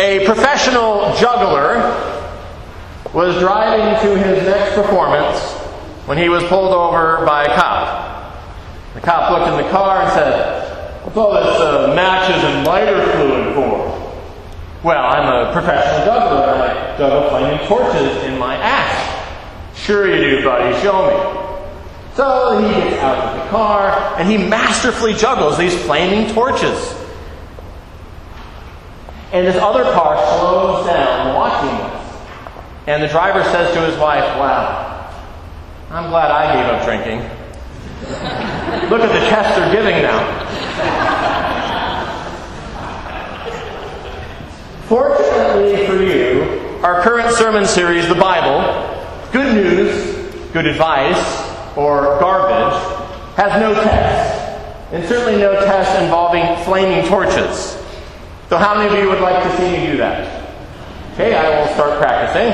A professional juggler was driving to his next performance when he was pulled over by a cop. The cop looked in the car and said, What's all this uh, matches and lighter fluid for? Well, I'm a professional juggler and I juggle flaming torches in my act. Sure you do, buddy. Show me. So he gets out of the car and he masterfully juggles these flaming torches. And this other car slows down watching us. And the driver says to his wife, Wow, I'm glad I gave up drinking. Look at the test they're giving now. Fortunately for you, our current sermon series, the Bible, good news, good advice, or garbage, has no test. And certainly no test involving flaming torches. So, how many of you would like to see me do that? Okay, I will start practicing.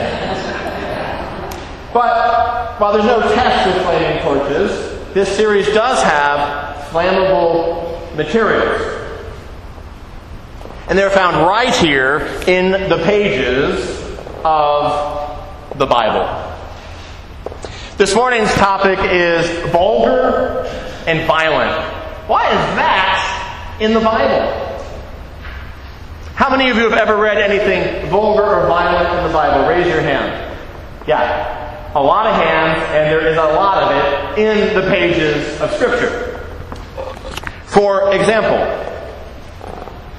But while there's no test with flaming torches, this series does have flammable materials. And they're found right here in the pages of the Bible. This morning's topic is vulgar and violent. Why is that in the Bible? How many of you have ever read anything vulgar or violent in the Bible? Raise your hand. Yeah, a lot of hands, and there is a lot of it in the pages of Scripture. For example,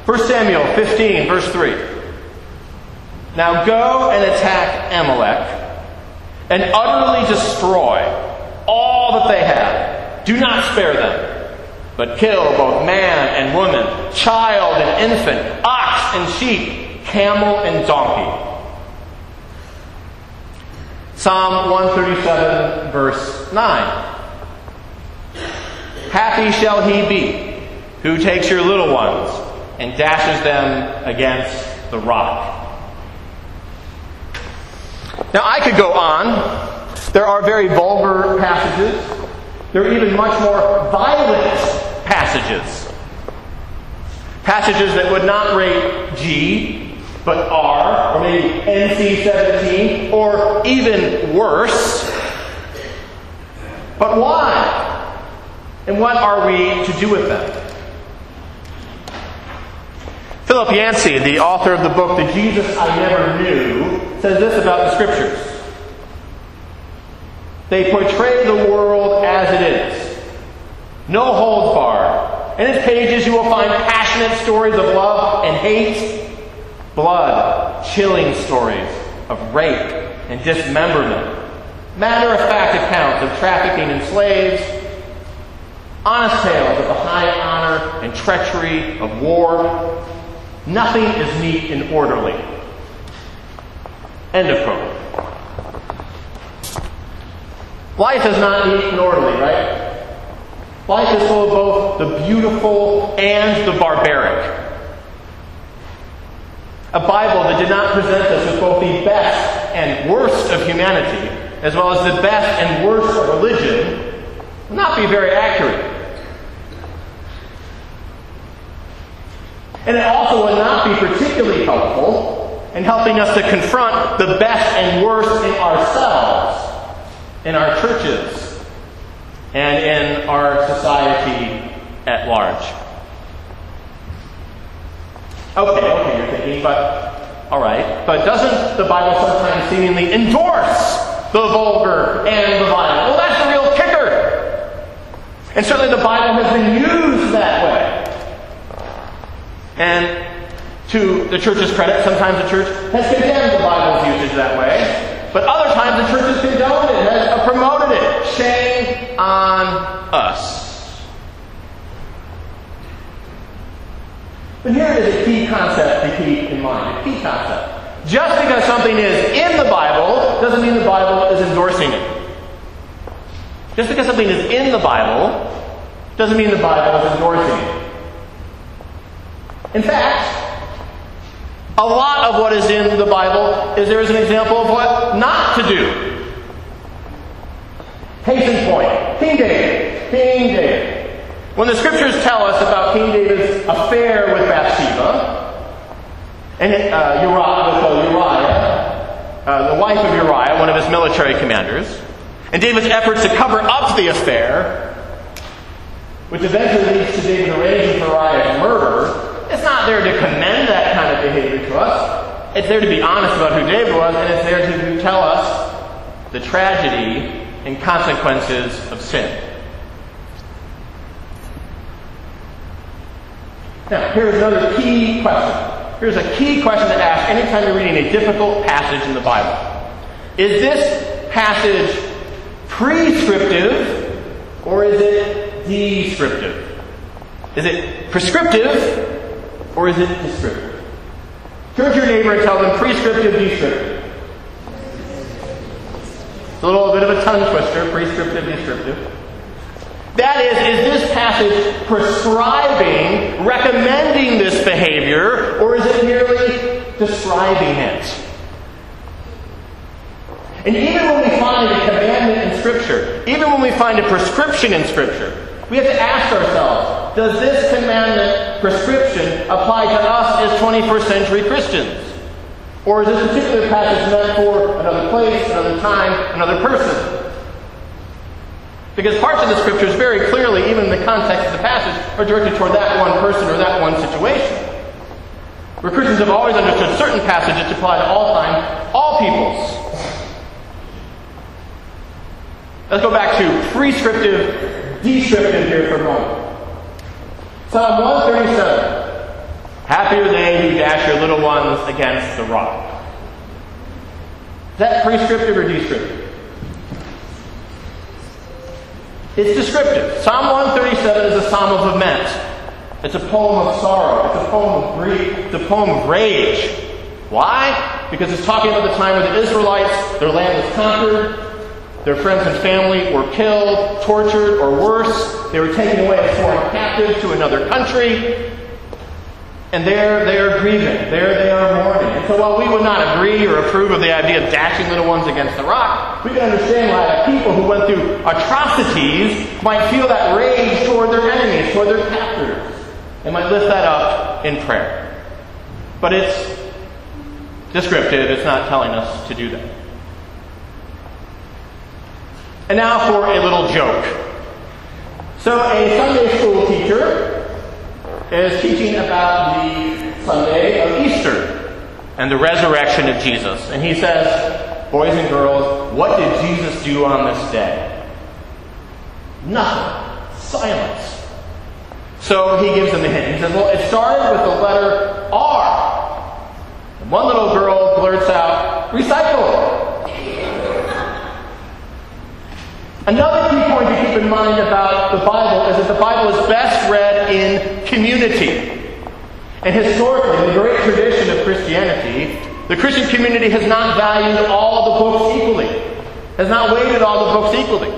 1 Samuel 15, verse 3. Now go and attack Amalek and utterly destroy all that they have. Do not spare them but kill both man and woman, child and infant, ox and sheep, camel and donkey. Psalm 137, verse 9. Happy shall he be who takes your little ones and dashes them against the rock. Now, I could go on. There are very vulgar passages. There are even much more violent passages. Passages that would not rate G, but R, or maybe NC 17, or even worse. But why? And what are we to do with them? Philip Yancey, the author of the book The Jesus I Never Knew, says this about the Scriptures. They portray the world as it is no holds barred. In its pages, you will find passionate stories of love and hate, blood, chilling stories of rape and dismemberment, matter of fact accounts of trafficking in slaves, honest tales of the high honor and treachery of war. Nothing is neat and orderly. End of quote. Life is not neat and orderly, right? Life is full of both the beautiful and the barbaric. A Bible that did not present us with both the best and worst of humanity, as well as the best and worst of religion, would not be very accurate. And it also would not be particularly helpful in helping us to confront the best and worst in ourselves, in our churches, and in our society at large. Okay, okay, you're thinking, but, all right, but doesn't the Bible sometimes seemingly endorse the vulgar and the violent? Well, that's the real kicker. And certainly the Bible has been used that way. And to the church's credit, sometimes the church has condemned the Bible's usage that way, but other times the church has condoned it, has promoted it. Shame on us. But here is a key concept to keep in mind. A key concept. Just because something is in the Bible doesn't mean the Bible is endorsing it. Just because something is in the Bible doesn't mean the Bible is endorsing it. In fact, a lot of what is in the Bible is there is an example of what not to do. Case in point, King David. King David. When the scriptures tell us about King David's affair with Bathsheba, And uh, Uriah, Uriah uh, the wife of Uriah, one of his military commanders, and David's efforts to cover up the affair, which eventually leads to David arranging Uriah's murder, it's not there to commend that kind of behavior to us. It's there to be honest about who David was, and it's there to tell us the tragedy and consequences of sin. Now, here's another key question. Here's a key question to ask anytime you're reading a difficult passage in the Bible. Is this passage prescriptive or is it descriptive? Is it prescriptive or is it descriptive? Turn to your neighbor and tell them prescriptive, descriptive. A little bit of a tongue twister, prescriptive, descriptive. That is, is this passage prescribing, recommending this behavior, or is it merely describing it? And even when we find a commandment in Scripture, even when we find a prescription in Scripture, we have to ask ourselves, does this commandment prescription apply to us as 21st century Christians? Or is this particular passage meant for another place, another time, another person? Because parts of the scriptures very clearly, even in the context of the passage, are directed toward that one person or that one situation. Where Christians have always understood certain passages to apply to all time, all peoples. Let's go back to prescriptive, descriptive here for a moment. Psalm 137. Happy are they who dash your little ones against the rock. Is that prescriptive or descriptive? It's descriptive. Psalm 137 is a psalm of lament. It's a poem of sorrow. It's a poem of grief. It's a poem of rage. Why? Because it's talking about the time where the Israelites, their land was conquered, their friends and family were killed, tortured, or worse. They were taken away as foreign captives to another country. And there they are grieving. There they are mourning. And so while we would not agree or approve of the idea of dashing little ones against the rock, we can understand why people who went through atrocities might feel that rage toward their enemies, toward their captors. and might lift that up in prayer. But it's descriptive. It's not telling us to do that. And now for a little joke. So a Sunday school teacher is teaching about the Sunday of Easter and the resurrection of Jesus. And he says, Boys and girls, what did Jesus do on this day? Nothing. Silence. So he gives them a hint. He says, Well, it started with the letter R. And one little girl blurts out, Recycle. Another key point to keep in mind about the Bible is that the Bible is best read in community. And historically, in the great tradition of Christianity, the Christian community has not valued all the books equally, has not weighted all the books equally.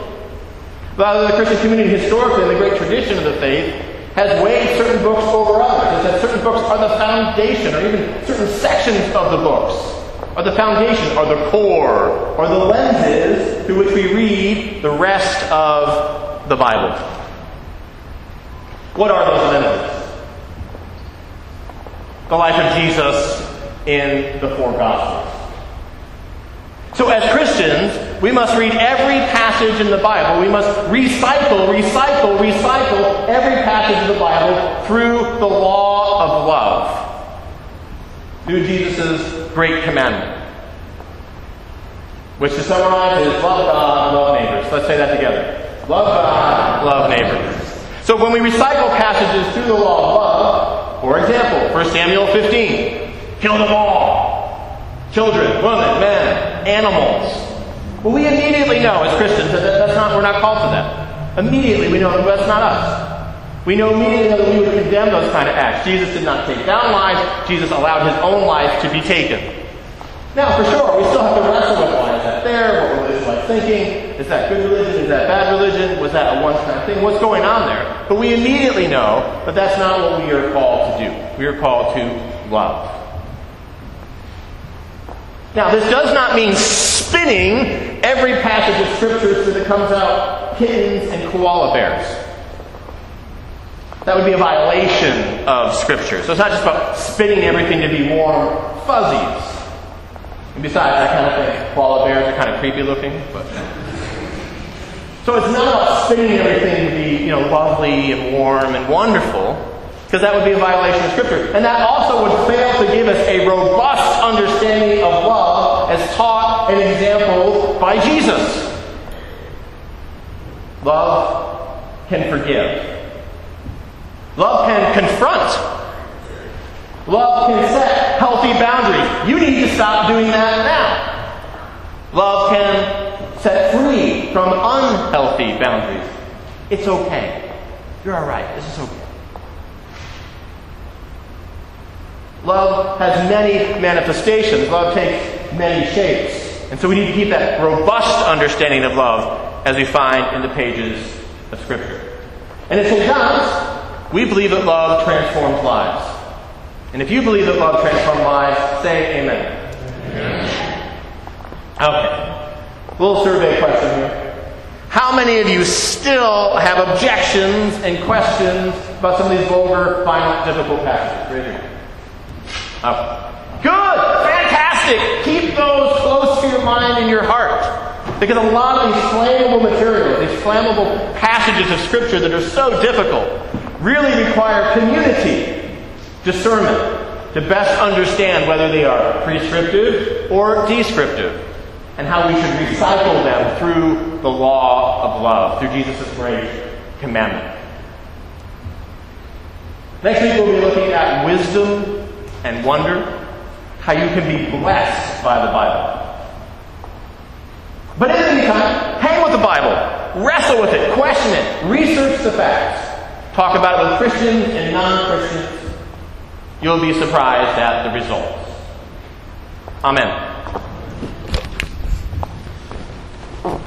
Rather, the Christian community historically, in the great tradition of the faith, has weighed certain books over others. It said certain books are the foundation, or even certain sections of the books are the foundation, are the core, are the lenses through which we read the rest of the Bible. What are those lenses? The life of Jesus in the four Gospels. So, as Christians, we must read every passage in the Bible. We must recycle, recycle, recycle every passage of the Bible through the law of love. Through Jesus' great commandment. Which to summarize is love God, and love neighbors. Let's say that together. Love God, love neighbors. So when we recycle passages through the law of love, for example, 1 Samuel 15, kill them all. Children, women, men, animals. Well, we immediately know as Christians that that's not, we're not called to that. Immediately we know that that's not us. We know immediately that we would condemn those kind of acts. Jesus did not take down lives. Jesus allowed his own life to be taken. Now, for sure, we still have to wrestle with why is that there? What was thinking? Is that good religion? Is that bad religion? Was that a one-time thing? What's going on there? But we immediately know that that's not what we are called to do. We are called to love. Now, this does not mean spinning every passage of Scripture so that it comes out kittens and koala bears. That would be a violation of Scripture. So it's not just about spinning everything to be warm fuzzies. And besides, I kind of think koala bears are kind of creepy looking. But so it's not about spinning everything to be, you know, lovely and warm and wonderful, because that would be a violation of Scripture. And that also would fail to give us a robust understanding of love as taught and exampled by Jesus. Love can forgive. Love can confront. Love can set healthy boundaries. You need to stop doing that now. Love can set free from unhealthy boundaries. It's okay. You're all right. This is okay. Love has many manifestations. Love takes many shapes. And so we need to keep that robust understanding of love as we find in the pages of Scripture. And at St. John's, we believe that love transforms lives. And if you believe that love transforms lives, say amen. amen. Okay. Little survey question here. How many of you still have objections and questions about some of these vulgar, violent, difficult passages? Raise your hand. Okay. Good! Fantastic! Keep those close to your mind and your heart. Because a lot of these flammable materials, these flammable passages of Scripture that are so difficult, really require community discernment to best understand whether they are prescriptive or descriptive, and how we should recycle them through the law of love, through Jesus' great commandment. Next week we'll be looking at wisdom and wonder, how you can be blessed by the Bible. But in the meantime, hang with the Bible, wrestle with it, question it, research the facts, talk about it with Christians and non Christians. You'll be surprised at the results. Amen. people